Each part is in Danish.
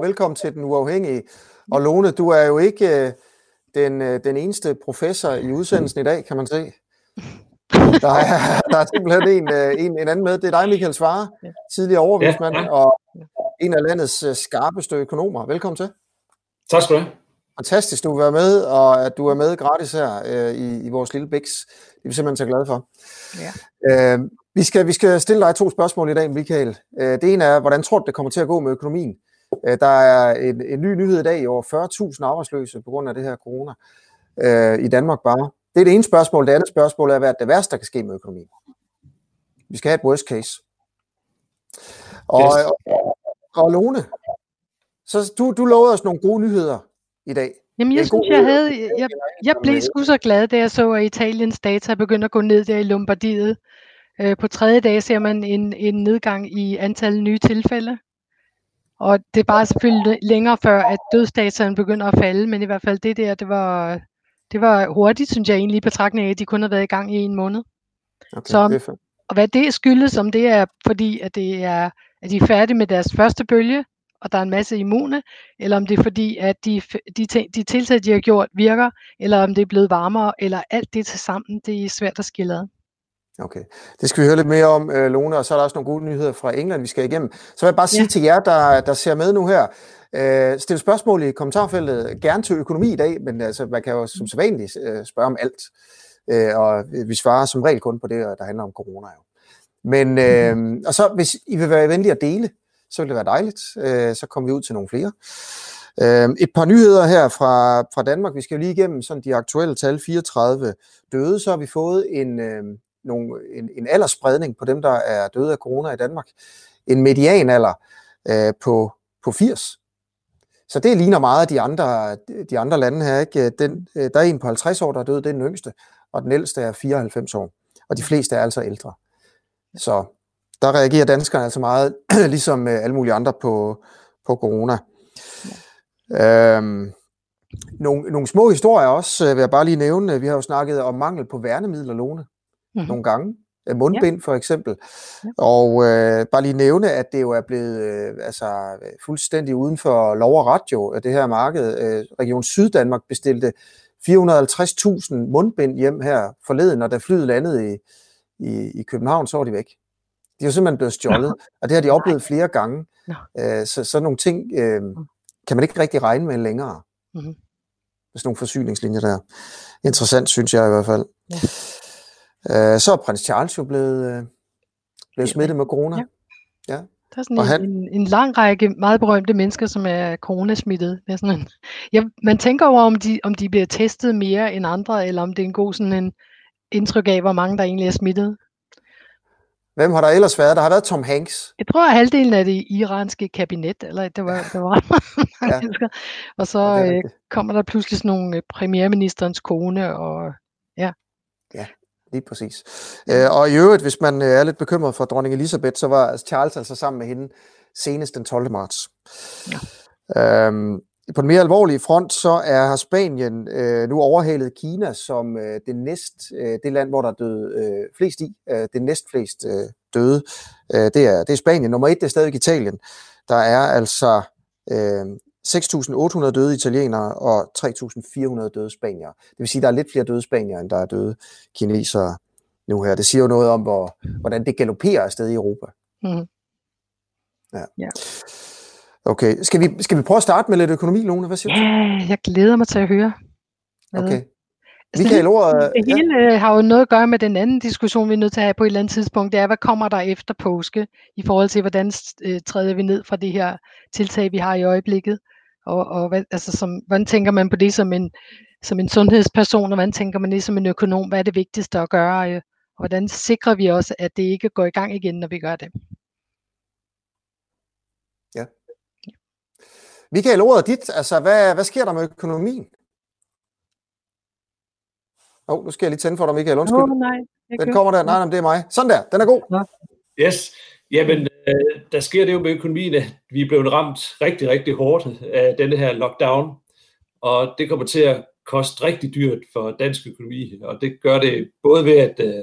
velkommen til Den Uafhængige. Og Lone, du er jo ikke øh, den, øh, den eneste professor i udsendelsen i dag, kan man se. Der er, der er simpelthen en, øh, en, en anden med. Det er dig, Michael Svare, tidligere overvismand ja, ja. og en af landets skarpeste økonomer. Velkommen til. Tak skal du have. Fantastisk, du er med, og at du er med gratis her øh, i, i vores lille Bix. Det er vi simpelthen så glade for. Ja. Øh, vi, skal, vi skal stille dig to spørgsmål i dag, Michael. Øh, det ene er, hvordan tror du, det kommer til at gå med økonomien? Øh, der er en, en ny nyhed i dag i over 40.000 arbejdsløse på grund af det her corona øh, i Danmark bare. Det er det ene spørgsmål. Det andet spørgsmål er, hvad er det værste, der kan ske med økonomien? Vi skal have et worst case. Og, yes. og, og Lone, så du, du lovede os nogle gode nyheder i dag. Jamen, jeg synes, jeg havde, jeg, jeg blev sgu så glad, da jeg så, at Italiens data begyndte at gå ned der i Lombardiet. Øh, på tredje dag ser man en, en nedgang i antallet nye tilfælde. Og det er bare selvfølgelig længere før, at dødsdataen begynder at falde, men i hvert fald det der, det var, det var hurtigt, synes jeg egentlig, i betragtning af, at de kun har været i gang i en måned. Okay, så, og hvad det skyldes, om det er fordi, at, det er, at de er færdige med deres første bølge, og der er en masse immune, eller om det er fordi, at de, de, de tiltag, de har gjort, virker, eller om det er blevet varmere, eller alt det til sammen, det er svært at skille ad. Okay, det skal vi høre lidt mere om, øh, Lone, og så er der også nogle gode nyheder fra England, vi skal igennem. Så vil jeg bare sige ja. til jer, der, der ser med nu her, øh, stil spørgsmål i kommentarfeltet, gerne til økonomi i dag, men altså, man kan jo som sædvanligt øh, spørge om alt, øh, og vi svarer som regel kun på det, der handler om corona. Jo. Men, øh, mm-hmm. og så hvis I vil være venlige at dele, så vil det være dejligt, øh, så kommer vi ud til nogle flere. Øh, et par nyheder her fra, fra Danmark. Vi skal jo lige igennem sådan de aktuelle tal. 34 døde, så har vi fået en, øh, nogle, en, en aldersspredning på dem, der er døde af corona i Danmark. En medianalder øh, på, på 80. Så det ligner meget af de andre, de andre lande her. Ikke? Den, øh, der er en på 50 år, der er død, det er den yngste, og den ældste er 94 år. Og de fleste er altså ældre. Så der reagerer danskerne altså meget, ligesom øh, alle mulige andre på, på corona. Ja. Øhm, nogle, nogle små historier også, øh, vil jeg bare lige nævne. Vi har jo snakket om mangel på værnemidler, Lone mm-hmm. nogle gange. Øh, mundbind ja. for eksempel. Ja. Og øh, bare lige nævne, at det jo er blevet øh, altså, fuldstændig uden for lov og ret jo, det her marked. Øh, Region Syddanmark bestilte 450.000 mundbind hjem her forleden, og da flyet landede i, i, i København, så var de væk. De er jo simpelthen blevet stjålet, og det har de oplevet flere gange. Øh, så sådan nogle ting øh, mm. kan man ikke rigtig regne med længere. Mm-hmm. Sådan nogle forsyningslinjer der. Interessant, synes jeg i hvert fald. Ja. Øh, så er prins Charles jo blevet, øh, blevet smittet med corona. Ja. ja. Der er sådan en, han, en, en lang række meget berømte mennesker, som er coronasmittet. Det er sådan en, ja, man tænker over, om de, om de bliver testet mere end andre, eller om det er en god sådan en indtryk af, hvor mange der egentlig er smittet. Hvem har der ellers været? Der har været Tom Hanks. Jeg tror, at halvdelen af det iranske kabinet, eller det var, det var ja. mennesker. Og så ja, øh, kommer der pludselig sådan nogle øh, premierministerens kone, og ja. Lige præcis. Øh, og i øvrigt, hvis man øh, er lidt bekymret for dronning Elisabeth, så var Charles altså sammen med hende senest den 12. marts. Ja. Øhm, på den mere alvorlige front, så er har Spanien øh, nu overhalet Kina som øh, det næst, øh, det land, hvor der er døde øh, flest i, øh, det næst flest øh, døde. Øh, det, er, det er Spanien. Nummer et det er stadig Italien. Der er altså øh, 6.800 døde italienere og 3.400 døde spaniere. Det vil sige, at der er lidt flere døde spaniere, end der er døde kinesere nu her. Det siger jo noget om, hvor, hvordan det galopperer afsted i Europa. Mm. Ja. ja. Okay, skal vi, skal vi prøve at starte med lidt økonomi, Lone? Hvad siger du? Ja, jeg glæder mig til at høre. Okay. Altså, Michael, ordet, det hele ja. har jo noget at gøre med den anden diskussion, vi er nødt til at have på et eller andet tidspunkt. Det er, hvad kommer der efter påske i forhold til, hvordan øh, træder vi ned fra det her tiltag, vi har i øjeblikket. Og, og hvad, altså som, hvordan tænker man på det som en, som en sundhedsperson, og hvordan tænker man det som en økonom? Hvad er det vigtigste at gøre? Øh, og hvordan sikrer vi også, at det ikke går i gang igen, når vi gør det? Ja. Michael, ordet dit. Altså, hvad, hvad sker der med økonomien? Åh, oh, nu skal jeg lige tænde for dig, Michael. Undskyld. Oh, nej. Den kommer der. Nej, nej, det er mig. Sådan der. Den er god. Yes. Jamen, øh, der sker det jo med økonomien, at vi er blevet ramt rigtig, rigtig hårdt af denne her lockdown, og det kommer til at koste rigtig dyrt for dansk økonomi, og det gør det både ved, at øh,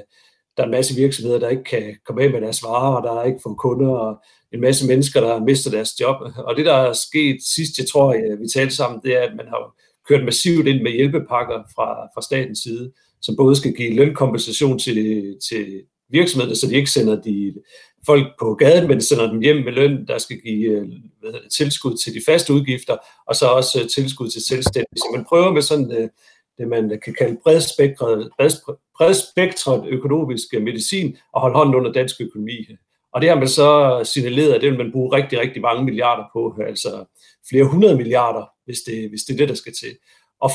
der er en masse virksomheder, der ikke kan komme af med deres varer, og der er ikke få kunder, og en masse mennesker, der har mistet deres job. Og det, der er sket sidst, jeg tror, øh, vi talte sammen, det er, at man har kørt massivt ind med hjælpepakker fra, fra statens side, som både skal give lønkompensation til, til virksomheder, så de ikke sender de folk på gaden, men sender dem hjem med løn, der skal give øh, hvad det, tilskud til de faste udgifter, og så også øh, tilskud til selvstændige. Så man prøver med sådan øh, det, man kan kalde bredspektret, bredspektret økonomisk medicin og holde hånden under dansk økonomi. Og det har man så signaleret, at det vil man bruge rigtig, rigtig mange milliarder på, altså flere hundrede milliarder, hvis det, hvis det er det, der skal til. Og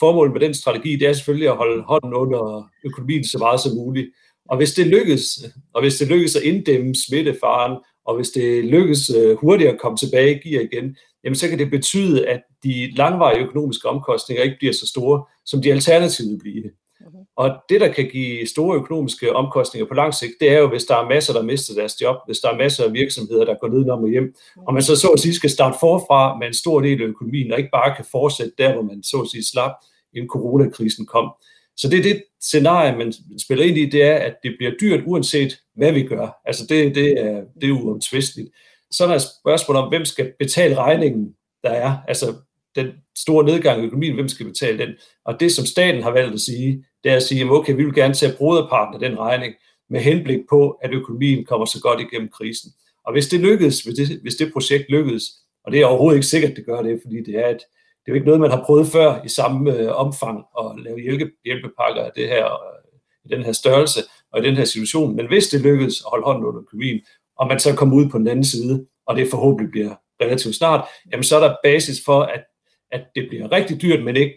formålet med den strategi, det er selvfølgelig at holde hånden under økonomien så meget som muligt. Og hvis det lykkes, og hvis det lykkes at inddæmme smittefaren, og hvis det lykkes øh, hurtigt at komme tilbage i gear igen, jamen så kan det betyde, at de langvarige økonomiske omkostninger ikke bliver så store, som de alternative bliver. Okay. Og det, der kan give store økonomiske omkostninger på lang sigt, det er jo, hvis der er masser, der mister deres job, hvis der er masser af virksomheder, der går ned og hjem, og man så så at sige skal starte forfra med en stor del af økonomien, og ikke bare kan fortsætte der, hvor man så at sige slap, inden coronakrisen kom. Så det er det scenarie, man spiller ind i, det er, at det bliver dyrt, uanset hvad vi gør. Altså det, det, er, det er uomtvisteligt. Så er der et spørgsmål om, hvem skal betale regningen, der er. Altså den store nedgang i økonomien, hvem skal betale den? Og det, som staten har valgt at sige, det er at sige, okay, vi vil gerne tage broderparten af den regning, med henblik på, at økonomien kommer så godt igennem krisen. Og hvis det lykkedes, hvis det, hvis det projekt lykkedes, og det er overhovedet ikke sikkert, at det gør det, fordi det er et, det er jo ikke noget, man har prøvet før i samme øh, omfang at lave hjælpe, hjælpepakker af det her, øh, i den her størrelse og i den her situation. Men hvis det lykkedes at holde hånden under økonomien, og man så kommer ud på den anden side, og det forhåbentlig bliver relativt snart, jamen så er der basis for, at, at det bliver rigtig dyrt, men ikke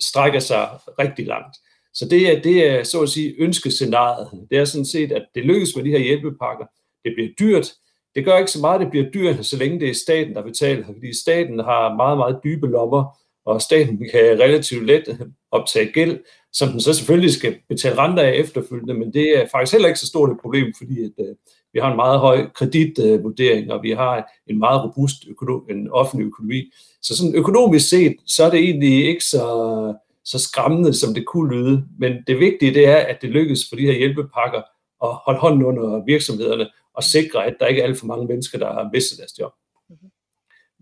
strækker sig rigtig langt. Så det er, det er så at sige ønskescenariet. Det er sådan set, at det lykkes med de her hjælpepakker. Det bliver dyrt, det gør ikke så meget, at det bliver dyrt, så længe det er staten, der betaler, fordi staten har meget, meget dybe lommer, og staten kan relativt let optage gæld, som den så selvfølgelig skal betale renter af efterfølgende, men det er faktisk heller ikke så stort et problem, fordi at, øh, vi har en meget høj kreditvurdering, og vi har en meget robust økonom- en offentlig økonomi. Så sådan økonomisk set, så er det egentlig ikke så, så skræmmende, som det kunne lyde, men det vigtige det er, at det lykkes for de her hjælpepakker at holde hånden under virksomhederne, og sikre, at der ikke er alt for mange mennesker, der har mistet deres job.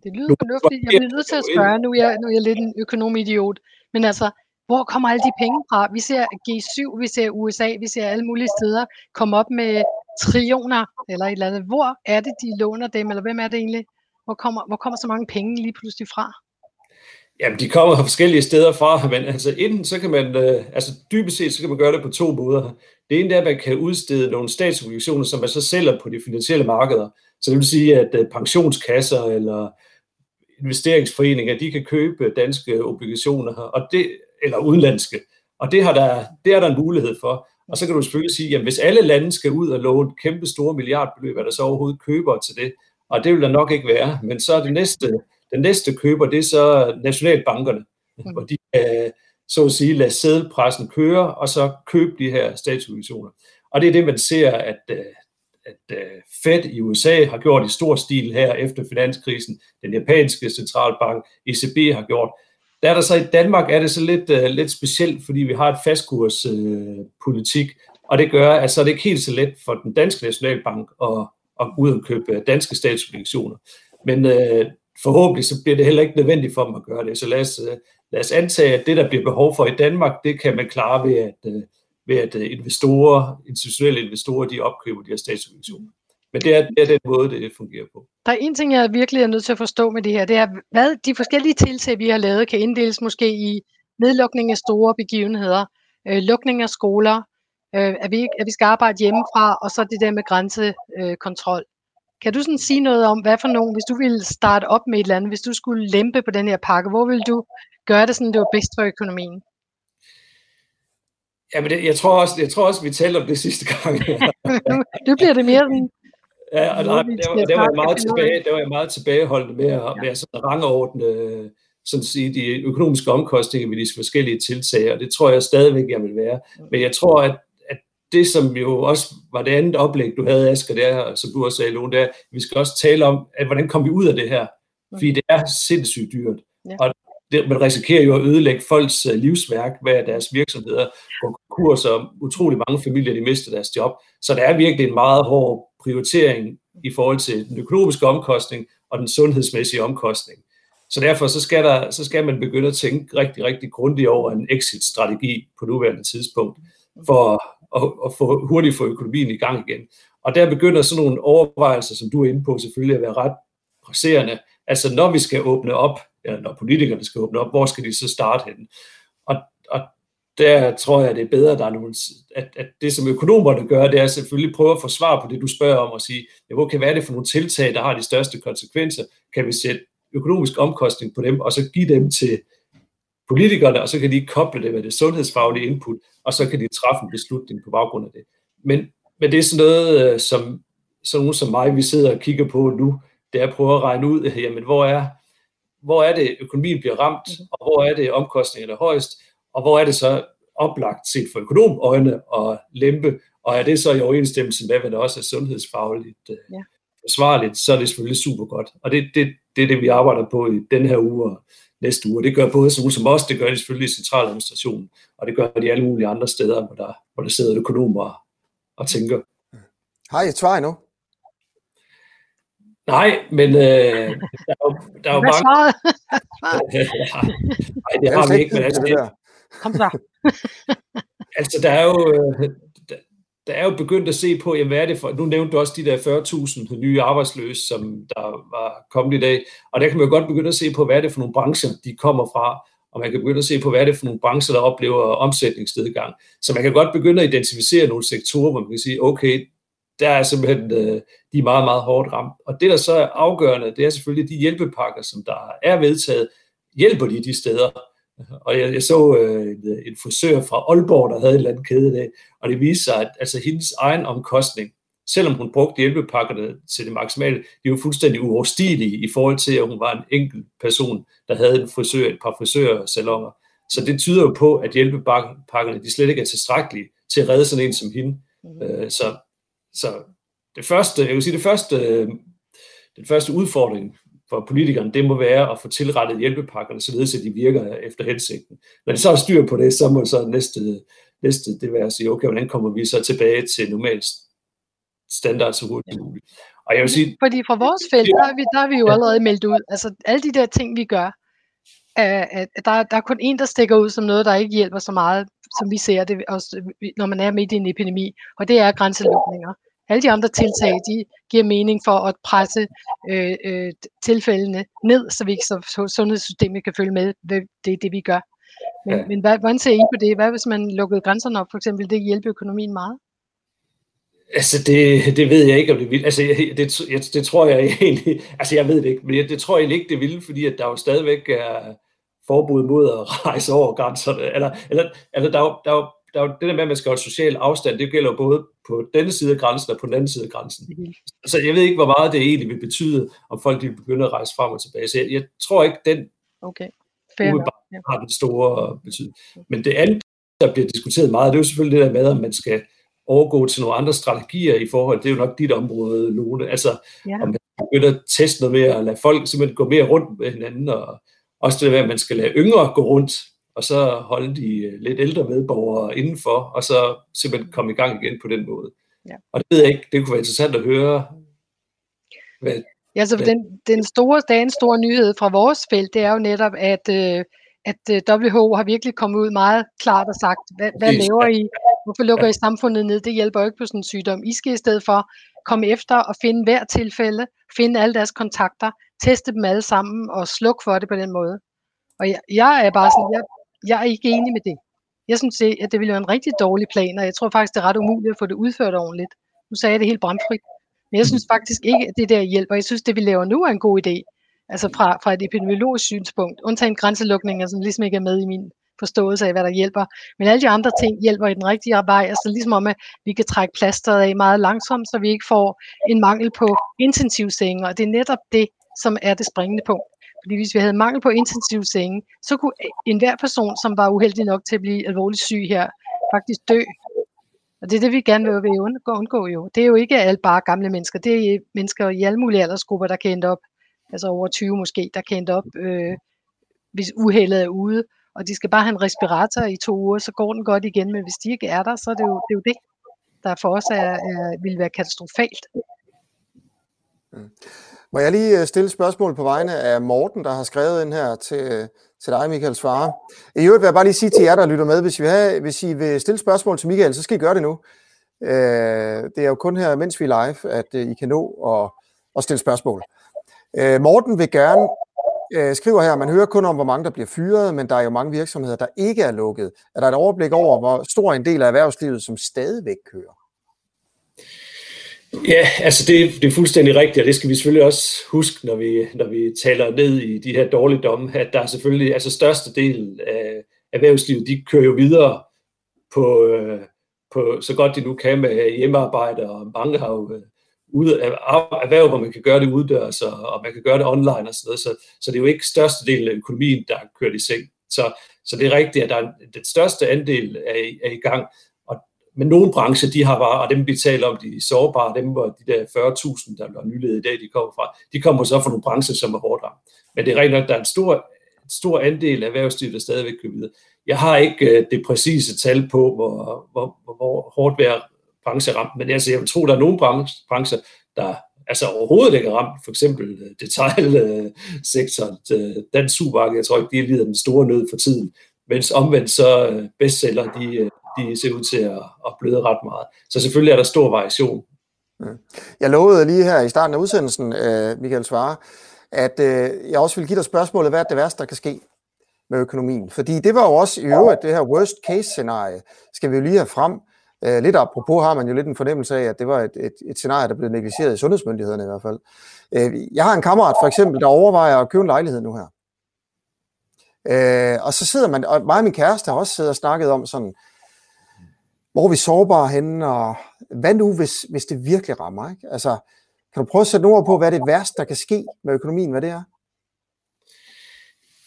Det lyder fornuftigt. Jeg bliver nødt til at spørge, nu er jeg, nu er jeg lidt en økonomidiot, men altså, hvor kommer alle de penge fra? Vi ser G7, vi ser USA, vi ser alle mulige steder komme op med trillioner eller et eller andet. Hvor er det, de låner dem, eller hvem er det egentlig? Hvor kommer, hvor kommer så mange penge lige pludselig fra? Jamen, de kommer fra forskellige steder fra, men altså enten så kan man, øh, altså dybest set, så kan man gøre det på to måder. Det ene er, at man kan udstede nogle statsobligationer, som man så sælger på de finansielle markeder. Så det vil sige, at øh, pensionskasser eller investeringsforeninger, de kan købe danske obligationer, og det, eller udenlandske. Og det, har der, det er der en mulighed for. Og så kan du selvfølgelig sige, at hvis alle lande skal ud og låne kæmpe store milliardbeløb, er der så overhovedet købere til det? Og det vil der nok ikke være. Men så er det næste, den næste køber, det er så nationalbankerne, mm. hvor de kan, så at sige, lade sædelpressen køre, og så købe de her statsobligationer. Og det er det, man ser, at, øh, at øh, Fed i USA har gjort i stor stil her efter finanskrisen, den japanske centralbank, ECB har gjort. Der er der så i Danmark, er det så lidt, uh, lidt specielt, fordi vi har et fastkurspolitik, uh, og det gør, at så er det ikke helt så let for den danske nationalbank at, at ud og købe danske statsobligationer. Men uh, forhåbentlig så bliver det heller ikke nødvendigt for dem at gøre det. Så lad os, øh, lad os antage, at det, der bliver behov for i Danmark, det kan man klare ved, at, øh, ved at øh, investorer, institutionelle investorer, de opkøber de her statsobligationer. Men det er, det er den måde, det fungerer på. Der er en ting, jeg virkelig er nødt til at forstå med det her, det er, hvad de forskellige tiltag, vi har lavet, kan inddeles måske i nedlukning af store begivenheder, øh, lukning af skoler, øh, at, vi, at vi skal arbejde hjemmefra, og så det der med grænsekontrol. Kan du sådan sige noget om, hvad for nogen, hvis du ville starte op med et eller andet, hvis du skulle lempe på den her pakke, hvor ville du gøre det sådan, det var bedst for økonomien? Ja, men det, jeg, tror også, jeg tror også, vi talte om det sidste gang. nu bliver det mere sådan Ja, og der, der, der, der, var jeg meget tilbage, der var jeg meget tilbageholdende med at, med at sådan rangordne sådan sige, de økonomiske omkostninger ved de forskellige tiltag, og det tror jeg stadigvæk, jeg vil være. Men jeg tror, at det, som jo også var det andet oplæg, du havde, Asger, der, som du også sagde, Lone, der, vi skal også tale om, at hvordan kommer vi ud af det her? Fordi det er sindssygt dyrt. Ja. Og det, man risikerer jo at ødelægge folks uh, livsværk at deres virksomheder går konkurs, og utrolig mange familier de mister deres job. Så der er virkelig en meget hård prioritering i forhold til den økonomiske omkostning og den sundhedsmæssige omkostning. Så derfor så skal, der, så skal man begynde at tænke rigtig, rigtig grundigt over en exit-strategi på nuværende tidspunkt, for og, og få, hurtigt få økonomien i gang igen. Og der begynder sådan nogle overvejelser, som du er inde på, selvfølgelig at være ret presserende. Altså når vi skal åbne op, eller når politikerne skal åbne op, hvor skal de så starte hen? Og, og der tror jeg, det er bedre, at, der er nogle, at, at det, som økonomerne gør, det er selvfølgelig prøve at få svar på det, du spørger om, og sige, ja, hvor kan være det for nogle tiltag, der har de største konsekvenser? Kan vi sætte økonomisk omkostning på dem, og så give dem til politikerne, og så kan de koble det med det sundhedsfaglige input, og så kan de træffe en beslutning på baggrund af det. Men, men det er sådan noget, øh, som sådan nogen som mig, vi sidder og kigger på nu, det er at prøve at regne ud, jamen, hvor er, hvor er det, økonomien bliver ramt, og hvor er det, omkostningerne er højst, og hvor er det så oplagt set for økonomøjne og lempe, og er det så i overensstemmelse med, hvad det også er sundhedsfagligt øh, ja. forsvarligt, så er det selvfølgelig super godt. Og det, det, det er det, vi arbejder på i den her uge og næste uge. Det gør både sådan som os, det gør det selvfølgelig i centraladministrationen, og det gør de alle mulige andre steder, hvor der, hvor der sidder økonomer og tænker. Har I et svar endnu? Nej, men øh, der er jo, der er jo mange... Nej, det har vi ikke, men altså... Kom så. altså, der er jo... Øh, der er jo begyndt at se på, jamen, hvad er det for, nu nævnte du også de der 40.000 nye arbejdsløse, som der var kommet i dag, og der kan man jo godt begynde at se på, hvad er det for nogle brancher, de kommer fra, og man kan begynde at se på, hvad er det for nogle brancher, der oplever omsætningsnedgang. Så man kan godt begynde at identificere nogle sektorer, hvor man kan sige, okay, der er simpelthen, øh, de er meget, meget hårdt ramt. Og det, der så er afgørende, det er selvfølgelig de hjælpepakker, som der er vedtaget, hjælper de de steder, og jeg, jeg så øh, en, en frisør fra Aalborg, der havde en eller anden kæde af, og det viste sig, at altså, hendes egen omkostning, selvom hun brugte hjælpepakkerne til det maksimale, de var fuldstændig uoverstigelige i forhold til, at hun var en enkelt person, der havde en frisør, et par frisørsalonger. Så det tyder jo på, at hjælpepakkerne de slet ikke er tilstrækkelige til at redde sådan en som hende. Mm-hmm. Så, så det første, jeg vil sige, det første, den første udfordring for politikerne, det må være at få tilrettet hjælpepakkerne, således at de virker efter hensigten. Når de så har styr på det, så må så næste, næste det være at sige, okay, hvordan kommer vi så tilbage til normalt standard så hurtigt som muligt. Og jeg vil sige, Fordi fra vores felt, der er, vi, der er vi jo allerede meldt ud. Altså alle de der ting, vi gør, at, at der, der er kun en, der stikker ud som noget, der ikke hjælper så meget, som vi ser det, også, når man er midt i en epidemi, og det er grænselukninger. Alle de andre tiltag, de giver mening for at presse øh, øh, tilfældene ned, så vi så sundhedssystemet kan følge med. Det er det, vi gør. Men, ja. men hvad, hvordan ser I på det? Hvad hvis man lukkede grænserne op, for eksempel? Det hjælper økonomien meget? Altså, det, det ved jeg ikke, om det vil. Altså, det, det, det tror jeg egentlig... Altså, jeg ved det ikke, men det, det tror jeg ikke, det vil, fordi at der jo stadigvæk er forbud mod at rejse over grænserne. Eller, eller, eller der, er der, er der er jo det der med, at man skal holde social afstand, det gælder jo både på denne side af grænsen og på den anden side af grænsen. Mm. Så jeg ved ikke, hvor meget det egentlig vil betyde, om folk de begynder at rejse frem og tilbage. Så jeg, jeg tror ikke, den okay. Ja. har den store betydning. Men det andet, der bliver diskuteret meget, det er jo selvfølgelig det der med, at man skal overgå til nogle andre strategier i forhold, det er jo nok dit område, Lone, altså ja. om man begynder at teste noget mere, at lade folk simpelthen gå mere rundt med hinanden, og også det med, at man skal lade yngre gå rundt og så holde de øh, lidt ældre medborgere indenfor, og så simpelthen komme i gang igen på den måde. Ja. Og det ved jeg ikke, det kunne være interessant at høre. Hvad, ja, så den, den store, dagens store nyhed fra vores felt, det er jo netop, at, øh, at øh, WHO har virkelig kommet ud meget klart og sagt, hvad, hvad laver I? Hvorfor lukker I samfundet ned? Det hjælper jo ikke på sådan en sygdom. I skal i stedet for komme efter og finde hver tilfælde, finde alle deres kontakter, teste dem alle sammen og slukke for det på den måde. Og jeg, jeg er bare sådan, jeg, jeg er ikke enig med det. Jeg synes, at det ville være en rigtig dårlig plan, og jeg tror faktisk, det er ret umuligt at få det udført ordentligt. Nu sagde jeg det helt bramfrit. Men jeg synes faktisk ikke, at det der hjælper. Jeg synes, det vi laver nu er en god idé. Altså fra, fra et epidemiologisk synspunkt. Undtagen grænselukninger, som ligesom ikke er med i min forståelse af, hvad der hjælper. Men alle de andre ting hjælper i den rigtige vej. Altså ligesom om, at vi kan trække plasteret af meget langsomt, så vi ikke får en mangel på intensivsenge. Og det er netop det, som er det springende punkt. Fordi hvis vi havde mangel på intensivsenge, så kunne enhver person, som var uheldig nok til at blive alvorligt syg her, faktisk dø. Og det er det, vi gerne vil, undgå, undgå jo. Det er jo ikke alle bare gamle mennesker. Det er mennesker i alle mulige aldersgrupper, der kan ende op, altså over 20 måske, der kan ende op, øh, hvis uheldet er ude. Og de skal bare have en respirator i to uger, så går den godt igen. Men hvis de ikke er der, så er det jo det, er jo det der for os er, er, vil være katastrofalt. Mm. Må jeg lige øh, stille spørgsmål på vegne af Morten, der har skrevet ind her til, øh, til dig, Michael Svare. I øvrigt vil jeg bare lige sige til jer, der lytter med, hvis I vil, have, hvis I vil stille spørgsmål til Michael, så skal I gøre det nu. Øh, det er jo kun her, mens vi er live, at øh, I kan nå at, at stille spørgsmål. Øh, Morten vil gerne skriver her, man hører kun om, hvor mange der bliver fyret, men der er jo mange virksomheder, der ikke er lukket. Er der et overblik over, hvor stor en del af erhvervslivet, som stadigvæk kører? Ja, altså det, det er fuldstændig rigtigt, og det skal vi selvfølgelig også huske, når vi, når vi taler ned i de her dårligdomme, at der er selvfølgelig, altså største del af erhvervslivet, de kører jo videre på, øh, på så godt de nu kan med hjemmearbejde, og mange har jo øh, ud, øh, erhverv, hvor man kan gøre det uddørs, og, og man kan gøre det online og sådan noget, så, så det er jo ikke største del af økonomien, der er kørt i seng. Så, så det er rigtigt, at der er, den største andel er, er i gang, men nogle brancher, de har bare, og dem vi taler om, de sårbare, dem hvor de der 40.000, der bliver nyledet i dag, de kommer fra, de kommer så fra nogle brancher, som er hårdt ramt. Men det er rent nok, der er en stor, stor andel af erhvervslivet, der stadigvæk kører videre. Jeg har ikke øh, det præcise tal på, hvor, hvor, hvor, hvor hårdt hver branche er ramt, men altså, jeg vil tro, der er nogle brancher, der altså overhovedet ikke er ramt. For eksempel øh, detailsektoren, øh, den supermarked, jeg tror ikke, de lider den store nød for tiden. Mens omvendt så øh, bestseller, de, øh, de ser ud til at, at bløde ret meget. Så selvfølgelig er der stor variation. Jeg lovede lige her i starten af udsendelsen, øh, Michael Svare, at øh, jeg også ville give dig spørgsmålet, hvad er det værste, der kan ske med økonomien? Fordi det var jo også i øvrigt det her worst case scenarie, skal vi jo lige have frem. Øh, lidt apropos har man jo lidt en fornemmelse af, at det var et, et, et scenarie, der blev negligeret i sundhedsmyndighederne i hvert fald. Jeg har en kammerat for eksempel, der overvejer at købe en lejlighed nu her. og så sidder man, og mig og min kæreste har også siddet og snakket om sådan, hvor er vi sårbare henne, og hvad nu, hvis, hvis det virkelig rammer? Ikke? Altså, kan du prøve at sætte ord på, hvad det værste, der kan ske med økonomien, hvad det er?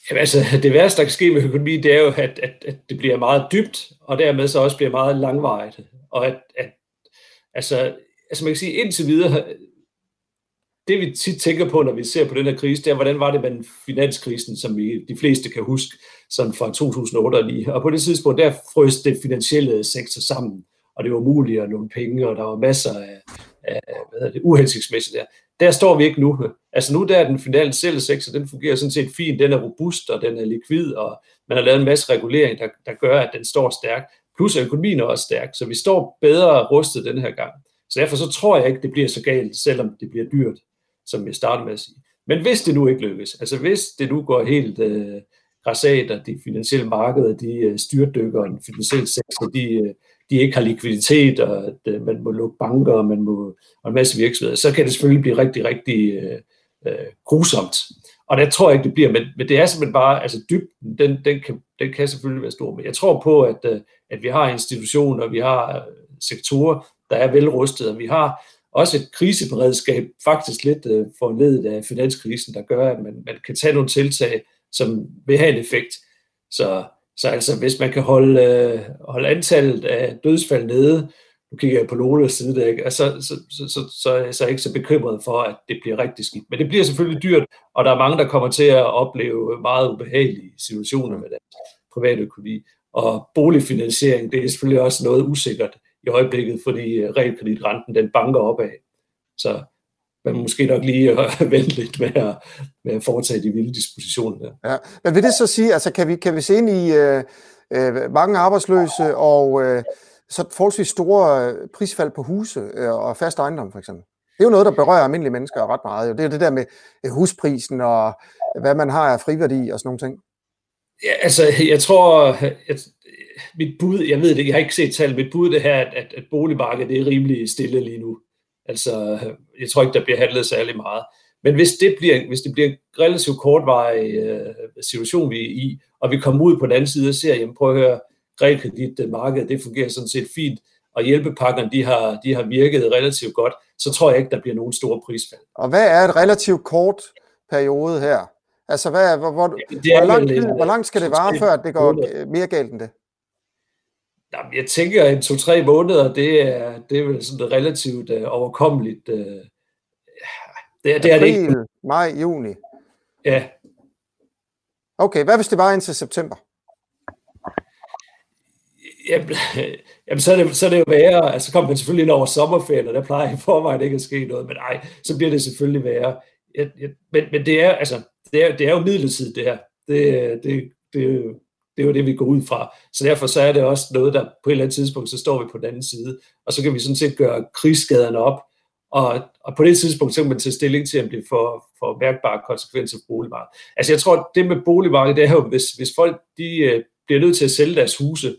Jamen, altså, det værste, der kan ske med økonomien, det er jo, at, at, at det bliver meget dybt, og dermed så også bliver meget langvarigt. Og at, at altså, altså man kan sige, indtil videre, det vi tit tænker på, når vi ser på den her krise, det er, hvordan var det med finanskrisen, som vi de fleste kan huske, sådan fra 2008 og lige. Og på det tidspunkt, der frøs det finansielle sektor sammen, og det var muligt at låne penge, og der var masser af, af hvad det, uhensigtsmæssigt der. Der står vi ikke nu. Altså nu der er den finansielle sektor, den fungerer sådan set fint, den er robust, og den er likvid, og man har lavet en masse regulering, der, der gør, at den står stærkt. Plus at økonomien er også stærk, så vi står bedre rustet den her gang. Så derfor så tror jeg ikke, det bliver så galt, selvom det bliver dyrt som jeg startede med at sige. Men hvis det nu ikke lykkes, altså hvis det nu går helt øh, græsat, og de finansielle markeder, de øh, styrtdykker, og den finansielle sektor, de, øh, de ikke har likviditet, og at øh, man må lukke banker, og man må, og en masse virksomheder, så kan det selvfølgelig blive rigtig, rigtig øh, øh, grusomt. Og det tror jeg ikke, det bliver, men, men det er simpelthen bare, altså dybden, den, den, kan, den kan selvfølgelig være stor. Men jeg tror på, at, øh, at vi har institutioner, vi har øh, sektorer, der er velrustet, og vi har også et kriseberedskab, faktisk lidt øh, foranledet af finanskrisen, der gør, at man, man kan tage nogle tiltag, som vil have en effekt. Så, så altså, hvis man kan holde, øh, holde antallet af dødsfald nede, nu kigger jeg på Lolas side, der, ikke? Altså, så, så, så, så, så er jeg ikke så bekymret for, at det bliver rigtig skidt. Men det bliver selvfølgelig dyrt, og der er mange, der kommer til at opleve meget ubehagelige situationer med deres private økonomi. Og boligfinansiering, det er selvfølgelig også noget usikkert i øjeblikket, fordi øh, realkreditrenten den banker opad. Så man må måske nok lige øh, vente lidt med at, med at foretage de vilde dispositioner der. Ja. Men vil det så sige, altså kan vi, kan vi se ind i øh, øh mange arbejdsløse og øh, så forholdsvis store prisfald på huse og fast ejendom for eksempel? Det er jo noget, der berører almindelige mennesker ret meget. Det er det der med husprisen og hvad man har af friværdi og sådan nogle ting. Ja, altså, jeg tror, at mit bud, jeg ved det, jeg har ikke set tal, mit bud det her, at, at, at boligmarkedet det er rimelig stille lige nu. Altså, jeg tror ikke, der bliver handlet særlig meget. Men hvis det bliver, hvis det bliver en relativt kortvarig øh, situation, vi er i, og vi kommer ud på den anden side og ser, jamen prøv at høre, realkreditmarkedet, det fungerer sådan set fint, og hjælpepakkerne, de har, de har virket relativt godt, så tror jeg ikke, der bliver nogen store prisfald. Og hvad er et relativt kort periode her? Altså, hvad, hvor, hvor, ja, hvor, langt, hvor langt skal det vare, før det går mere galt end det? Jamen, jeg tænker, at to-tre måneder, det er, det er vel sådan relativt uh, overkommeligt. Uh, det, det April, er det ikke. maj, juni. Ja. Okay, hvad hvis det var indtil september? Jamen, jamen så, er det, så er det jo værre. Altså, så kommer man selvfølgelig ind over sommerferien, og der plejer i forvejen ikke at ske noget, men nej, så bliver det selvfølgelig værre. Jeg, jeg, men, men det er, altså, det er, det er jo midlertidigt, det her. Det, det, det, det er jo det, vi går ud fra. Så derfor så er det også noget, der på et eller andet tidspunkt, så står vi på den anden side, og så kan vi sådan set gøre krigsskaderne op, og, og på det tidspunkt, så kan man tage stilling til, om det får, får mærkbare konsekvenser for boligmarkedet. Altså jeg tror, det med boligmarkedet, det er jo, hvis, hvis folk de, øh, bliver nødt til at sælge deres huse,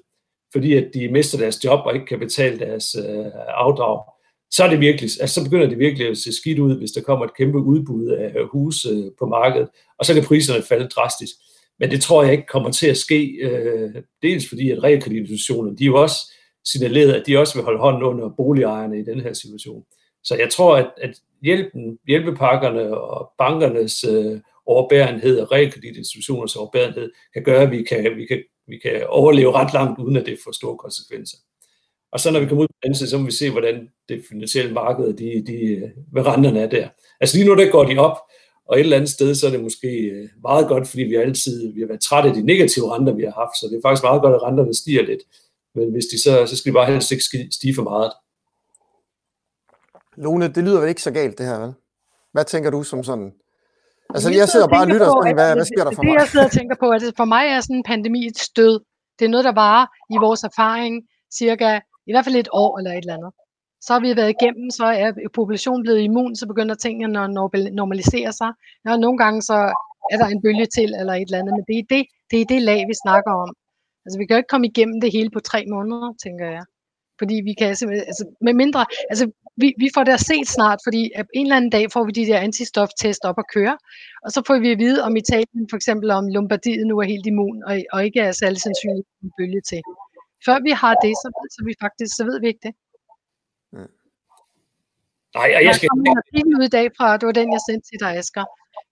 fordi at de mister deres job og ikke kan betale deres øh, afdrag, så er det virkelig, altså så begynder det virkelig at se skidt ud, hvis der kommer et kæmpe udbud af huse øh, på markedet, og så kan priserne falde drastisk. Men det tror jeg ikke kommer til at ske, øh, dels fordi at realkreditinstitutionerne, de er jo også signaleret, at de også vil holde hånden under boligejerne i den her situation. Så jeg tror, at, at hjælpen, hjælpepakkerne og bankernes øh, overbærenhed og realkreditinstitutioners overbærenhed kan gøre, at vi kan, vi, kan, vi kan overleve ret langt, uden at det får store konsekvenser. Og så når vi kommer ud på den side, så må vi se, hvordan det finansielle marked, de, de, hvad renterne er der. Altså lige nu, der går de op, og et eller andet sted, så er det måske øh, meget godt, fordi vi altid vi har været trætte af de negative renter, vi har haft, så det er faktisk meget godt, at renterne stiger lidt. Men hvis de så, så skal de bare helst ikke stige for meget. Lone, det lyder vel ikke så galt det her, vel? Hvad tænker du som sådan? Altså, jeg, jeg sidder bare og lytter og hvad, hvad sker der for det, mig? Det, jeg sidder og tænker på, at for mig er sådan en pandemi et stød. Det er noget, der varer i vores erfaring cirka, i hvert fald et år eller et eller andet. Så har vi været igennem, så er populationen blevet immun, så begynder tingene at normalisere sig. Ja, nogle gange så er der en bølge til eller et eller andet, men det er det, det, er det lag, vi snakker om. Altså, vi kan jo ikke komme igennem det hele på tre måneder, tænker jeg. Fordi vi kan simpelthen, altså med mindre, altså vi, vi får det at se snart, fordi en eller anden dag får vi de der antistoftest op at køre, og så får vi at vide om Italien for eksempel, om Lombardiet nu er helt immun, og, og ikke er særlig sandsynligt en bølge til. Før vi har det, så, så, vi faktisk, så ved vi ikke det. Ja. Nej, jeg skal... Der kom en ud i dag fra, det var den, jeg sendte til dig, Asger,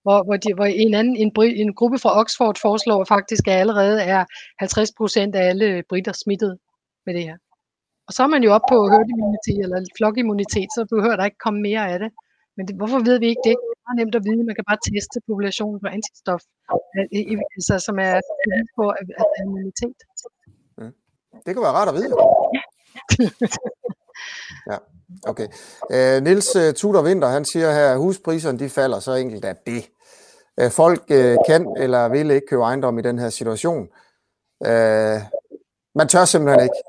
hvor, hvor, de, hvor en anden, en, en gruppe fra Oxford foreslår faktisk, at allerede er 50 procent af alle britter smittet med det her. Og så er man jo op på herd immunity eller flokimmunitet, så behøver der ikke komme mere af det. Men det, hvorfor ved vi ikke det? Det er nemt at vide, man kan bare teste populationen på antistof, altså, som er på at, at immunitet. Det kan være rart at vide. Ja. ja. Okay. Uh, Nils uh, Tudor Winter, han siger her, at huspriserne de falder så enkelt af det. Uh, folk uh, kan eller vil ikke købe ejendom i den her situation. Uh, man tør simpelthen ikke.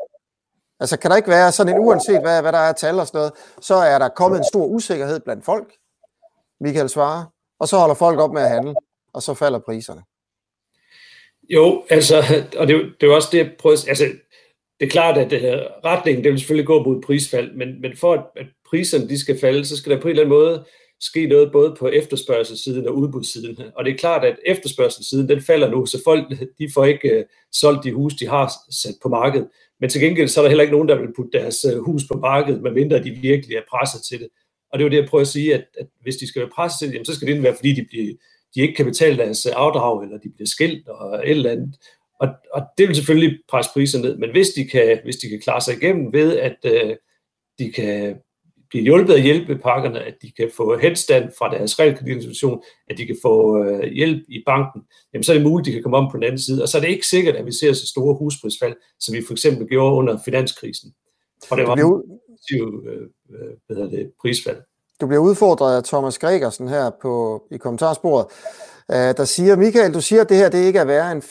Altså kan der ikke være sådan en, uanset hvad, hvad der er tal og sådan noget, så er der kommet en stor usikkerhed blandt folk, Michael svarer, og så holder folk op med at handle, og så falder priserne. Jo, altså, og det, det er også det, jeg prøver, altså, det er klart, at uh, retningen, det vil selvfølgelig gå mod prisfald, men, men for at, at priserne de skal falde, så skal der på en eller anden måde ske noget både på efterspørgselssiden og udbudssiden. Og det er klart, at efterspørgselssiden, den falder nu, så folk, de får ikke uh, solgt de hus, de har sat på markedet. Men til gengæld så er der heller ikke nogen, der vil putte deres øh, hus på markedet, medmindre de virkelig er presset til det. Og det er jo det, jeg prøver at sige, at, at hvis de skal være presset til det, jamen, så skal det ikke være, fordi de, bliver, de ikke kan betale deres øh, afdrag, eller de bliver skilt og et eller andet. Og, og det vil selvfølgelig presse priser ned. Men hvis de kan, hvis de kan klare sig igennem ved, at øh, de kan blive hjulpet af hjælpepakkerne, at de kan få henstand fra deres realkreditinstitution, at de kan få øh, hjælp i banken, jamen så er det muligt, at de kan komme om på den anden side. Og så er det ikke sikkert, at vi ser så store husprisfald, som vi for eksempel gjorde under finanskrisen. Og det var en øh, øh, hvad hedder det, prisfald. Du bliver udfordret af Thomas Gregersen her på, i kommentarsporet, øh, der siger, Michael, du siger, at det her det ikke er værre end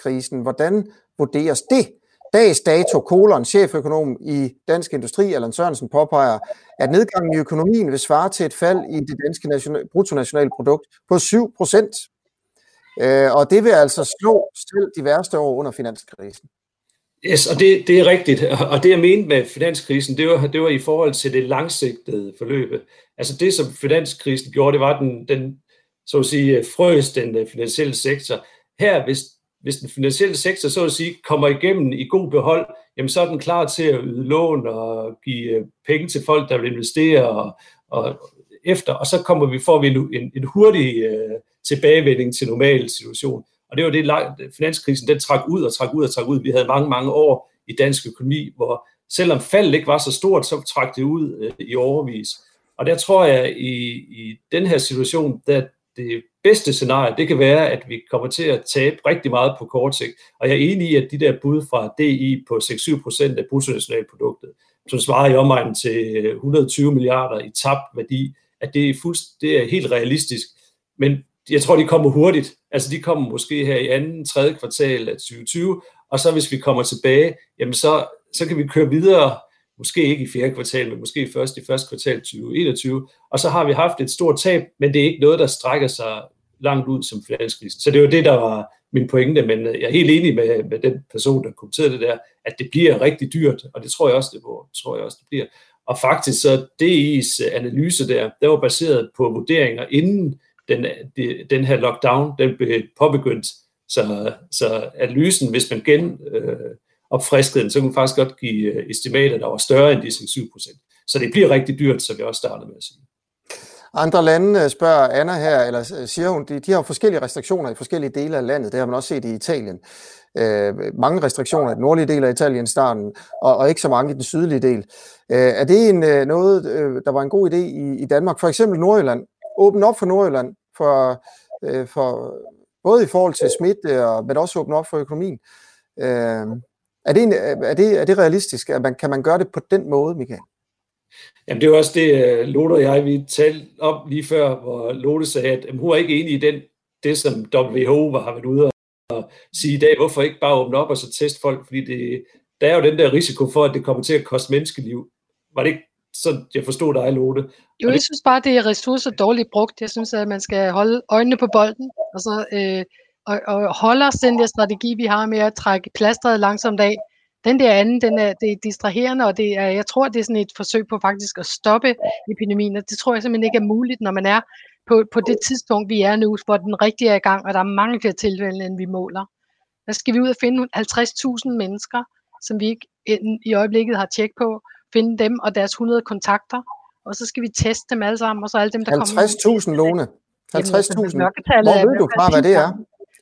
finanskrisen. Hvordan vurderes det? Dags dato, kolon, cheføkonom i Dansk Industri, Allan Sørensen, påpeger, at nedgangen i økonomien vil svare til et fald i det danske national, bruttonationalprodukt på 7 procent. Øh, og det vil altså slå selv de værste år under finanskrisen. Yes, og det, det er rigtigt. Og det jeg mente med finanskrisen, det var, det var i forhold til det langsigtede forløb. Altså det, som finanskrisen gjorde, det var den, den så at sige, frøs den øh, finansielle sektor. Her, hvis hvis den finansielle sektor så at sige kommer igennem i god behold, jamen så er den klar til at yde lån og give øh, penge til folk, der vil investere og, og efter, og så kommer vi, får vi en, en, en hurtig uh, tilbagevending til normal situation. Og det var det, finanskrisen den trak ud og trak ud og trak ud. Vi havde mange, mange år i dansk økonomi, hvor selvom faldet ikke var så stort, så trak det ud uh, i overvis. Og der tror jeg, i, i den her situation, der det bedste scenarie, det kan være, at vi kommer til at tabe rigtig meget på kort sigt. Og jeg er enig i, at de der bud fra DI på 6-7% af bruttonationalproduktet, som svarer i omegnen til øh, 120 milliarder i tabt værdi, at det er, fuldst, det er helt realistisk. Men jeg tror, de kommer hurtigt. Altså, de kommer måske her i anden, tredje kvartal af 2020, og så hvis vi kommer tilbage, jamen så, så kan vi køre videre, måske ikke i fjerde kvartal, men måske først i første kvartal 2021, og så har vi haft et stort tab, men det er ikke noget, der strækker sig langt ud som finanskrisen. Så det var det, der var min pointe, men øh, jeg er helt enig med, med den person, der kommenterede det der, at det bliver rigtig dyrt, og det tror jeg også, det, var, tror jeg også, det bliver. Og faktisk så DI's øh, analyse der, der var baseret på vurderinger inden den, den her lockdown, den blev påbegyndt. Så, så analysen, hvis man gen øh, opfriskede den, så kunne faktisk godt give øh, estimater, der var større end de 6-7% Så det bliver rigtig dyrt, som vi også startede med at sige. Andre lande øh, spørger Anna her, eller øh, siger hun, de, de har forskellige restriktioner i forskellige dele af landet. Det har man også set i Italien. Øh, mange restriktioner i den nordlige del af Italien starten, og, og ikke så mange i den sydlige del. Øh, er det en, noget, der var en god idé i, i Danmark? For eksempel Nordjylland. Åbne op for Nordjylland, for, øh, for, både i forhold til smitte, og, men også åbne op for økonomien. Øh, er, det en, er, det, er det realistisk? At man, kan man gøre det på den måde, Michael? Jamen det er også det, øh, Lotte og jeg, vi talte om lige før, hvor Lotte sagde, at jamen, hun er ikke enig i den, det, som WHO har været ude og sige i dag, hvorfor ikke bare åbne op og så teste folk, fordi det, der er jo den der risiko for, at det kommer til at koste menneskeliv. Var det ikke så jeg forstod dig, Lotte. Jo, jeg synes bare, det er ressourcer dårligt brugt. Jeg synes, at man skal holde øjnene på bolden, og så øh, og, og holde os den der strategi, vi har med at trække plasteret langsomt af. Den der anden, den er, det er distraherende, og det er, jeg tror, det er sådan et forsøg på faktisk at stoppe epidemien, og det tror jeg simpelthen ikke er muligt, når man er på, på det tidspunkt, vi er nu, hvor den rigtig er i gang, og der er mange flere tilfælde, end vi måler. Der skal vi ud og finde 50.000 mennesker, som vi ikke i øjeblikket har tjek på, finde dem og deres 100 kontakter, og så skal vi teste dem alle sammen, og så alle dem, der 50 kommer... 50.000, Lone. 50.000. Hvor ved du fra, hvad det er?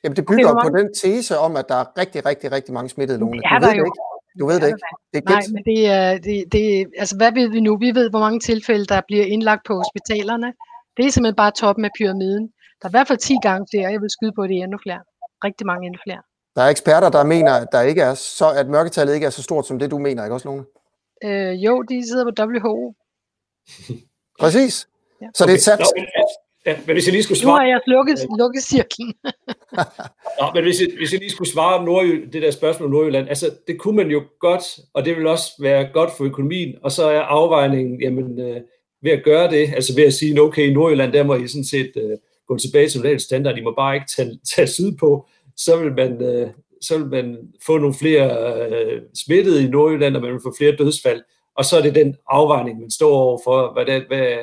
Jamen, det bygger okay, på den tese om, at der er rigtig, rigtig, rigtig mange smittede, Lone. Du ved det ikke. Du ved det ikke. Det er Nej, men det er, det, det, altså hvad ved vi nu? Vi ved, hvor mange tilfælde, der bliver indlagt på hospitalerne. Det er simpelthen bare toppen af pyramiden. Der er i hvert fald 10 gange flere. Jeg vil skyde på, at det er endnu flere. Rigtig mange endnu flere. Der er eksperter, der mener, at, der ikke er så, at mørketallet ikke er så stort, som det du mener, ikke også, Lone? Øh, jo, de sidder på WHO. Præcis. Ja. Så det er sat. Ja, men hvis jeg lige skulle svare... Nu har jeg lukket, lukket cirklen. Nå, men hvis jeg, hvis jeg lige skulle svare om Nordjylland, det der spørgsmål om Nordjylland, altså det kunne man jo godt, og det vil også være godt for økonomien, og så er afvejningen, jamen øh, ved at gøre det, altså ved at sige, okay, i Nordjylland, der må I sådan set øh, gå tilbage til normalt standard, I må bare ikke tage, tage syd på, så vil man, øh, så vil man få nogle flere øh, smittede i Nordjylland, og man vil få flere dødsfald. Og så er det den afvejning, man står over for, hvad det, hvad,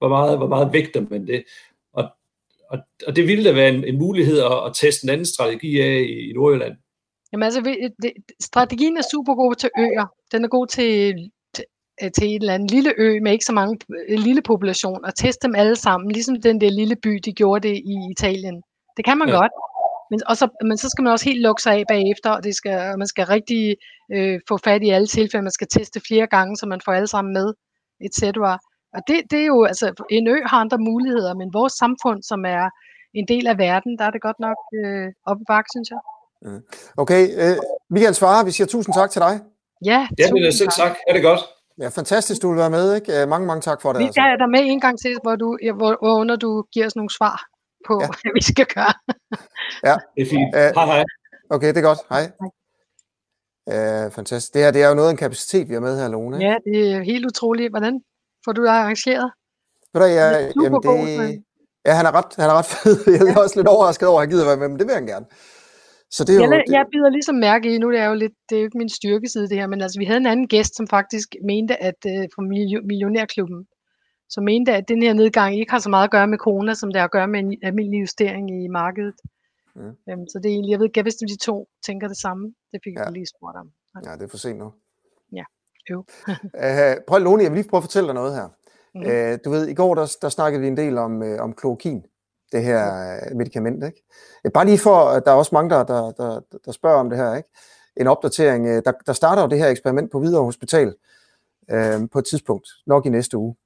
hvor, meget, hvor meget vægter man det. Og, og, og det ville da være en, en mulighed at, at teste en anden strategi af i, i Nordjylland. Jamen altså, det, strategien er super god til øer. Den er god til, til, til en eller anden lille ø med ikke så mange en lille population, og teste dem alle sammen, ligesom den der lille by, de gjorde det i Italien. Det kan man ja. godt. Men, og så, men så skal man også helt lukke sig af bagefter, og det skal, man skal rigtig øh, få fat i alle tilfælde. Man skal teste flere gange, så man får alle sammen med, etc. Og det, det er jo, altså, en ø har andre muligheder, men vores samfund, som er en del af verden, der er det godt nok øh, op i bakke, synes jeg. Okay, øh, Michael Svare, vi siger tusind tak til dig. Ja, ja men selv tak. Er det godt? Ja, fantastisk, du vil være med, ikke? Mange, mange tak for det. Vi skal altså. dig med en gang til, hvor, du, hvor, hvor under du giver os nogle svar på, ja. hvad vi skal gøre. ja. Det er fint. Uh, hej hej. Okay, det er godt. Hej. hej. Uh, fantastisk. Det her det er jo noget af en kapacitet, vi har med her, Lone. Ja, det er helt utroligt. Hvordan får du det arrangeret? Ved du, jeg, jamen det, ja, han er ret, han er ret fed. Jeg er ja. også lidt overrasket over, at han gider være med, men det vil han gerne. Så det er jeg, jo, det... jeg bider ligesom mærke i, nu det er jo lidt, det er jo ikke min styrkeside det her, men altså vi havde en anden gæst, som faktisk mente, at uh, fra Millionærklubben, som mente, at den her nedgang ikke har så meget at gøre med corona, som det har at gøre med en almindelig justering i markedet. Mm. Øhm, så det er egentlig, jeg ved ikke, hvis de to tænker det samme. Det fik ja. jeg lige spurgt om. Ja, det er for sent nu. Jo. uh, prøv Lone, jeg vil lige prøve at fortælle dig noget her. Mm. Uh, du ved, i går der, der snakkede vi en del om, uh, om klokin, det her uh, medicament. Ikke? Uh, bare lige for, at der er også mange, der, der, der, der spørger om det her. Ikke? En opdatering. Uh, der, der starter jo det her eksperiment på Hvidovre Hospital uh, på et tidspunkt, nok i næste uge.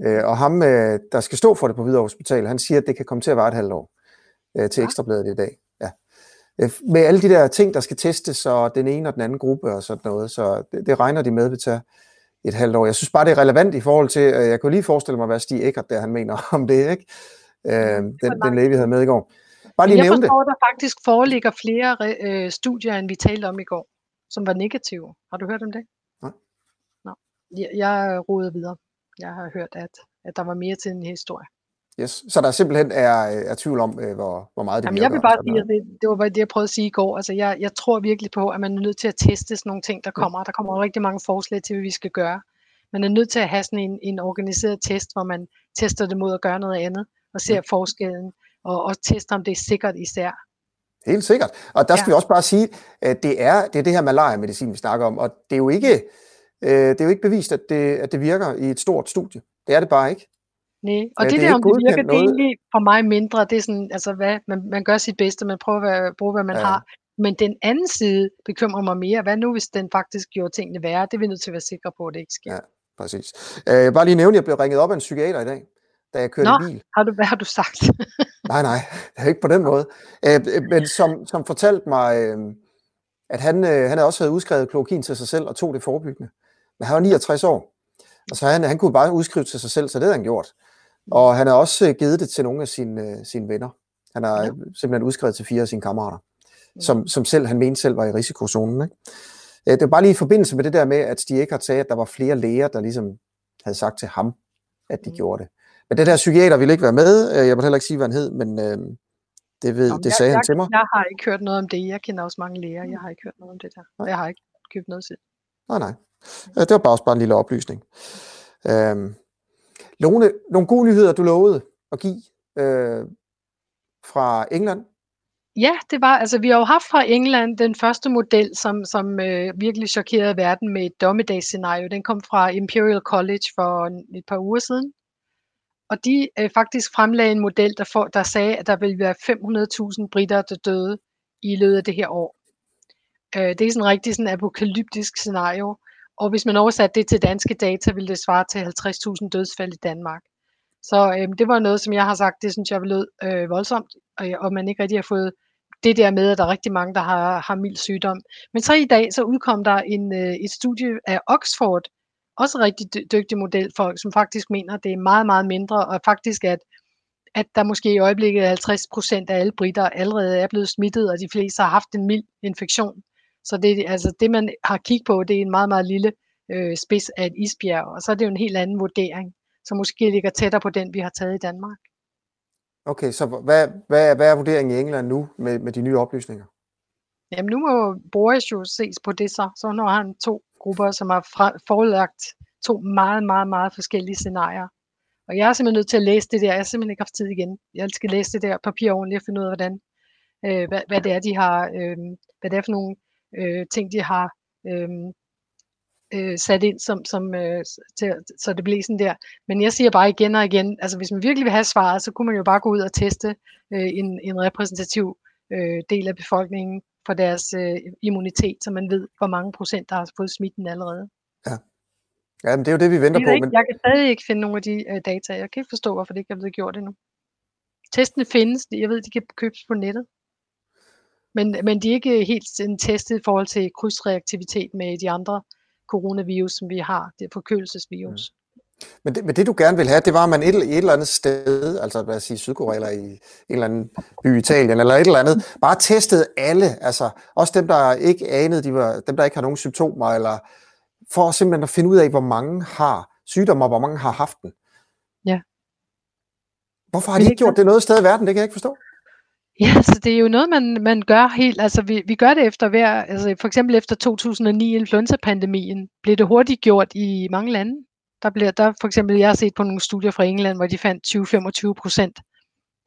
Øh, og ham, øh, der skal stå for det på Hvidovre Hospital, han siger, at det kan komme til at vare et halvt år øh, til ja. Ekstrabladet i dag. Øh, med alle de der ting, der skal testes, og den ene og den anden gruppe og sådan noget, så det, det regner de med, vi tager et halvt år. Jeg synes bare, det er relevant i forhold til, øh, jeg kunne lige forestille mig, hvad Stig Eckert der han mener om det, ikke? Øh, den, den læge, vi havde med i går. Bare lige jeg nævne forstår, det. der faktisk foreligger flere øh, studier, end vi talte om i går, som var negative. Har du hørt om det? Nej. Nå. Jeg, jeg råder videre. Jeg har hørt, at, at der var mere til en historie. Yes. Så der simpelthen er, er tvivl om, øh, hvor, hvor meget det Jamen, virker. Jeg vil bare sige, at det, det var det, jeg prøvede at sige i går. Altså, jeg, jeg tror virkelig på, at man er nødt til at teste sådan nogle ting, der kommer. Ja. Der kommer rigtig mange forslag til, hvad vi skal gøre. Man er nødt til at have sådan en, en organiseret test, hvor man tester det mod at gøre noget andet, og ser ja. forskellen, og, og tester, om det er sikkert især. Helt sikkert. Og der skal ja. vi også bare sige, at det er det, er det her malaria-medicin, vi snakker om, og det er jo ikke, øh, det er jo ikke bevist, at det, at det virker i et stort studie. Det er det bare ikke. Nej, og det, det der, om det virker, noget. det er egentlig for mig mindre. Det er sådan, altså hvad, man, man gør sit bedste, man prøver at bruge, hvad man ja. har. Men den anden side bekymrer mig mere. Hvad nu, hvis den faktisk gjorde tingene værre? Det er vi nødt til at være sikre på, at det ikke sker. Ja, præcis. Øh, bare lige nævne, jeg blev ringet op af en psykiater i dag, da jeg kørte Nå, bil. Har du, hvad har du sagt? nej, nej, det er ikke på den måde. Øh, men som, som fortalte mig, øh, at han, han havde også været udskrevet klokin til sig selv og tog det forebyggende. Men han var 69 år. Og så han, han kunne bare udskrive til sig selv, så det havde han gjort. Og han har også øh, givet det til nogle af sine, øh, sine venner. Han har ja. simpelthen udskrevet til fire af sine kammerater, ja. som, som selv han mente selv var i risikozonen. Ikke? Øh, det var bare lige i forbindelse med det der med, at Stig Eckert sagde, at der var flere læger, der ligesom havde sagt til ham, at de mm. gjorde det. Men det der psykiater ville ikke være med. Jeg må heller ikke sige, hvad han hed, men øh, det, ved, Nå, det sagde jeg, han til mig. Jeg har ikke hørt noget om det. Jeg kender også mange læger. Jeg har ikke hørt noget om det der. Og jeg har ikke købt noget selv. Nej, nej. Det var bare også bare en lille oplysning. Øhm, Lone, nogle gode nyheder, du lovede at give øh, fra England? Ja, det var, altså vi har jo haft fra England den første model, som, som øh, virkelig chokerede verden med et dommedagsscenario. Den kom fra Imperial College for et par uger siden. Og de øh, faktisk fremlagde en model, der, for, der sagde, at der ville være 500.000 britter, der døde i løbet af det her år. Øh, det er sådan en rigtig sådan apokalyptisk scenario. Og hvis man oversatte det til danske data, ville det svare til 50.000 dødsfald i Danmark. Så øhm, det var noget, som jeg har sagt, det synes jeg lød øh, voldsomt, og, og man ikke rigtig har fået det der med, at der er rigtig mange, der har, har mild sygdom. Men så i dag, så udkom der en, øh, et studie af Oxford, også rigtig dygtig modelfolk, som faktisk mener, at det er meget, meget mindre, og faktisk at, at der måske i øjeblikket 50 procent af alle britter allerede er blevet smittet, og de fleste har haft en mild infektion. Så det, altså det, man har kigget på, det er en meget, meget lille øh, spids af et isbjerg, og så er det jo en helt anden vurdering, som måske ligger tættere på den, vi har taget i Danmark. Okay, så hvad, hvad, hvad er vurderingen i England nu med, med de nye oplysninger? Jamen nu må Boris jo ses på det så. Så nu har han to grupper, som har forelagt to meget, meget, meget forskellige scenarier. Og jeg er simpelthen nødt til at læse det der. Jeg har simpelthen ikke haft tid igen. Jeg skal læse det der papir ordentligt og finde ud af, hvordan, øh, hvad, hvad det er, de har, øh, hvad det er for nogle øh, ting, de har øh, øh, sat ind, som, som, øh, til, så det bliver sådan der. Men jeg siger bare igen og igen, altså hvis man virkelig vil have svaret, så kunne man jo bare gå ud og teste øh, en, en repræsentativ øh, del af befolkningen for deres øh, immunitet, så man ved, hvor mange procent, der har fået smitten allerede. Ja. Ja, men det er jo det, vi venter jeg på. Ikke, men... Jeg kan stadig ikke finde nogle af de øh, data. Jeg kan ikke forstå, hvorfor det ikke er blevet gjort endnu. Testene findes. Jeg ved, de kan købes på nettet. Men, men de er ikke helt testet i forhold til krydsreaktivitet med de andre coronavirus, som vi har. Det forkølelsesvirus. Mm. Men det, men det du gerne vil have, det var, at man et, et eller andet sted, altså hvad sige, Sydkorea eller i en eller anden by i Italien eller et eller andet, bare testede alle, altså også dem, der ikke anede, de var, dem, der ikke har nogen symptomer, eller for simpelthen at finde ud af, hvor mange har sygdomme, og hvor mange har haft den. Ja. Hvorfor har de ikke gjort det noget sted i verden? Det kan jeg ikke forstå. Ja, så altså, det er jo noget, man, man gør helt, altså vi, vi gør det efter hver, altså for eksempel efter 2009 influenza-pandemien, blev det hurtigt gjort i mange lande. Der bliver der for eksempel, jeg har set på nogle studier fra England, hvor de fandt 20-25 procent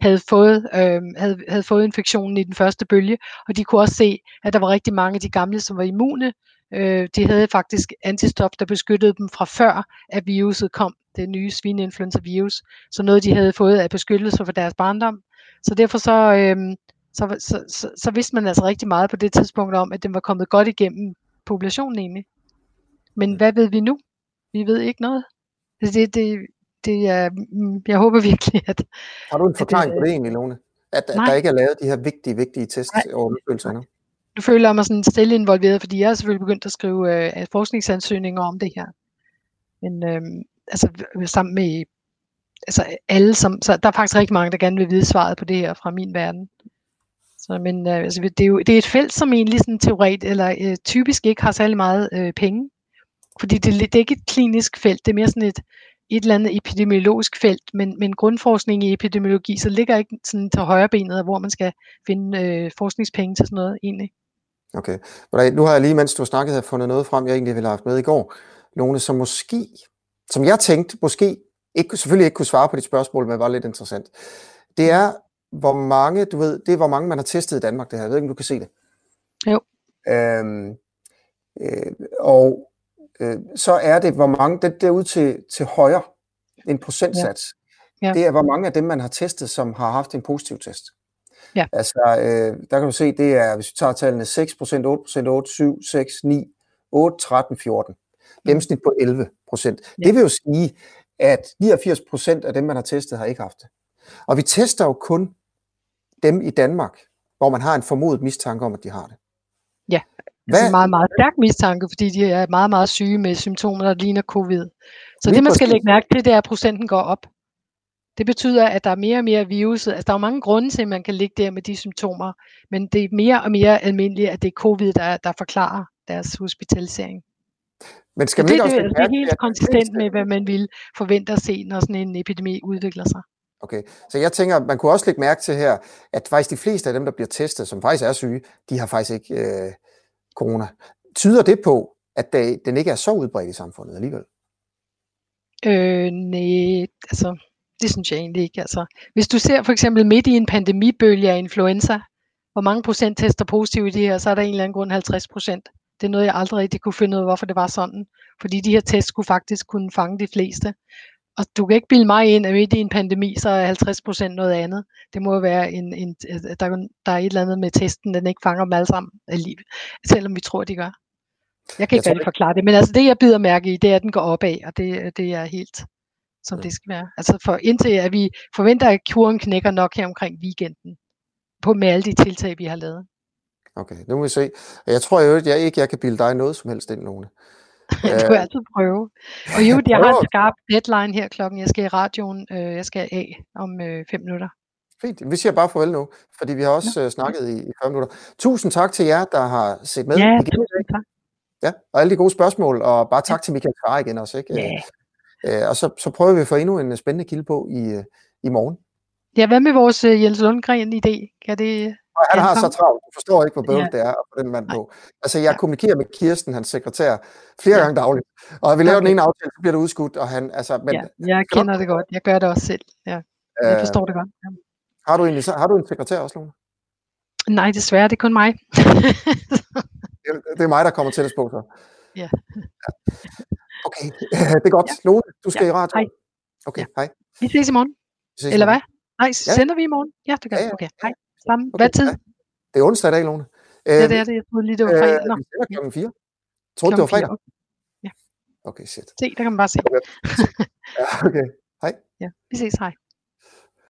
havde fået, øh, havde, havde fået infektionen i den første bølge, og de kunne også se, at der var rigtig mange af de gamle, som var immune. Øh, de havde faktisk antistof, der beskyttede dem fra før, at viruset kom, det nye svineinfluenza-virus. Så noget, de havde fået af beskyttelse for deres barndom. Så derfor så, øhm, så, så, så, så vidste man altså rigtig meget på det tidspunkt om, at den var kommet godt igennem populationen egentlig. Men hvad ved vi nu? Vi ved ikke noget. Altså, det, det, det er, mm, jeg håber virkelig, at... Har du en forklaring på det egentlig, Lone? At, at der ikke er lavet de her vigtige, vigtige tests og undersøgelser nu? Nu føler jeg mig sådan stille involveret, fordi jeg er selvfølgelig begyndt at skrive øh, forskningsansøgninger om det her. Men øh, altså sammen med altså alle, som, så der er faktisk rigtig mange, der gerne vil vide svaret på det her fra min verden. Så, men øh, altså, det, er jo, det er et felt, som egentlig sådan teoret, eller øh, typisk ikke har særlig meget øh, penge. Fordi det, det er ikke et klinisk felt, det er mere sådan et, et eller andet epidemiologisk felt, men, men grundforskning i epidemiologi, så ligger ikke sådan til højre benet, hvor man skal finde øh, forskningspenge til sådan noget egentlig. Okay. Nu har jeg lige, mens du har snakket, har fundet noget frem, jeg egentlig ville have haft med i går. Nogle, som måske, som jeg tænkte, måske ikke, selvfølgelig ikke kunne svare på dit spørgsmål, men var lidt interessant. Det er, hvor mange, du ved, det er, hvor mange man har testet i Danmark, det her. Jeg ved ikke, om du kan se det. Jo. Øhm, øh, og øh, så er det, hvor mange, det der ud til, til højre, en procentsats, ja. Ja. det er, hvor mange af dem, man har testet, som har haft en positiv test. Ja. Altså, øh, der kan du se, det er, hvis vi tager tallene 6%, 8%, 8, 7, 6, 9, 8, 13, 14. Gennemsnit på 11 procent. Ja. Det vil jo sige, at 89 procent af dem, man har testet, har ikke haft det. Og vi tester jo kun dem i Danmark, hvor man har en formodet mistanke om, at de har det. Ja, Hvad? altså meget, meget stærk mistanke, fordi de er meget, meget syge med symptomer, der ligner covid. Så Lige det, man skal lægge mærke til, det er, at procenten går op. Det betyder, at der er mere og mere virus. Altså, der er mange grunde til, at man kan ligge der med de symptomer, men det er mere og mere almindeligt, at det er covid, der, der forklarer deres hospitalisering. Men skal man ikke det, også det, det er helt konsistent med, hvad man vil forvente at se, når sådan en epidemi udvikler sig. Okay, så jeg tænker, man kunne også lægge mærke til her, at faktisk de fleste af dem, der bliver testet, som faktisk er syge, de har faktisk ikke øh, corona. Tyder det på, at det, den ikke er så udbredt i samfundet alligevel? Øh, nej, altså, det synes jeg egentlig ikke. Altså, hvis du ser for eksempel midt i en pandemibølge af influenza, hvor mange procent tester positivt i det her, så er der en eller anden grund 50 procent. Det er noget, jeg aldrig rigtig kunne finde ud af, hvorfor det var sådan. Fordi de her tests skulle faktisk kunne fange de fleste. Og du kan ikke bilde mig ind, at midt i en pandemi, så er 50 procent noget andet. Det må være en, en der, der er et eller andet med testen, den ikke fanger dem alle sammen alligevel, selvom vi tror, de gør. Jeg kan ikke rigtig forklare det, men altså det, jeg bider mærke i, det er, at den går opad, og det, det er helt, som det skal være. Altså for indtil at vi forventer, at kuren knækker nok her omkring weekenden, på med alle de tiltag, vi har lavet. Okay, nu må vi se. Jeg tror jo jeg ikke, jeg kan bilde dig noget som helst ind, Lone. du kan altid prøve. Og jo, jeg har en skarp deadline her klokken. Jeg skal i radioen. Øh, jeg skal af om øh, fem minutter. Fint. Vi siger bare farvel nu, fordi vi har også ja. snakket i, i 5 minutter. Tusind tak til jer, der har set med. Ja, tusind tak. Ja, og alle de gode spørgsmål, og bare tak ja. til Michael Kvar igen også. Ikke? Ja. Øh, og så, så prøver vi at få endnu en spændende kilde på i, i morgen. Ja, hvad med vores Jens Lundgren-idé? Kan det han har så travlt, du forstår ikke, hvor bøvlet ja. det er at få den mand på. Altså, jeg ja. kommunikerer med Kirsten, hans sekretær, flere ja. gange dagligt. Og vi laver okay. den ene aftale, så bliver det udskudt, og han, altså... Men, ja, jeg kender det godt. Jeg gør det også selv. Ja. Jeg øh, forstår det godt. Ja. Har, du egentlig, har du en sekretær også, Lone? Nej, desværre, det er kun mig. det er mig, der kommer til at spå så. Ja. Okay, det er godt. Ja. Lone, du skal ja. i radio. Hej. Okay, ja. hej. Vi ses i morgen. Vi ses Eller hvad? Nej, sender ja. vi i morgen? Ja, det gør ja, ja. Okay, hej. Samme. Okay. Hvad tid? Ja. Det er onsdag i dag, Lone. Ja, det er det. Jeg troede lige, det var øh, fredag. Øh, vi sender klokken 4. Troede det var fredag? Ja. Okay, shit. Se, der kan man bare se. ja, okay. Hej. Ja, vi ses. Hej.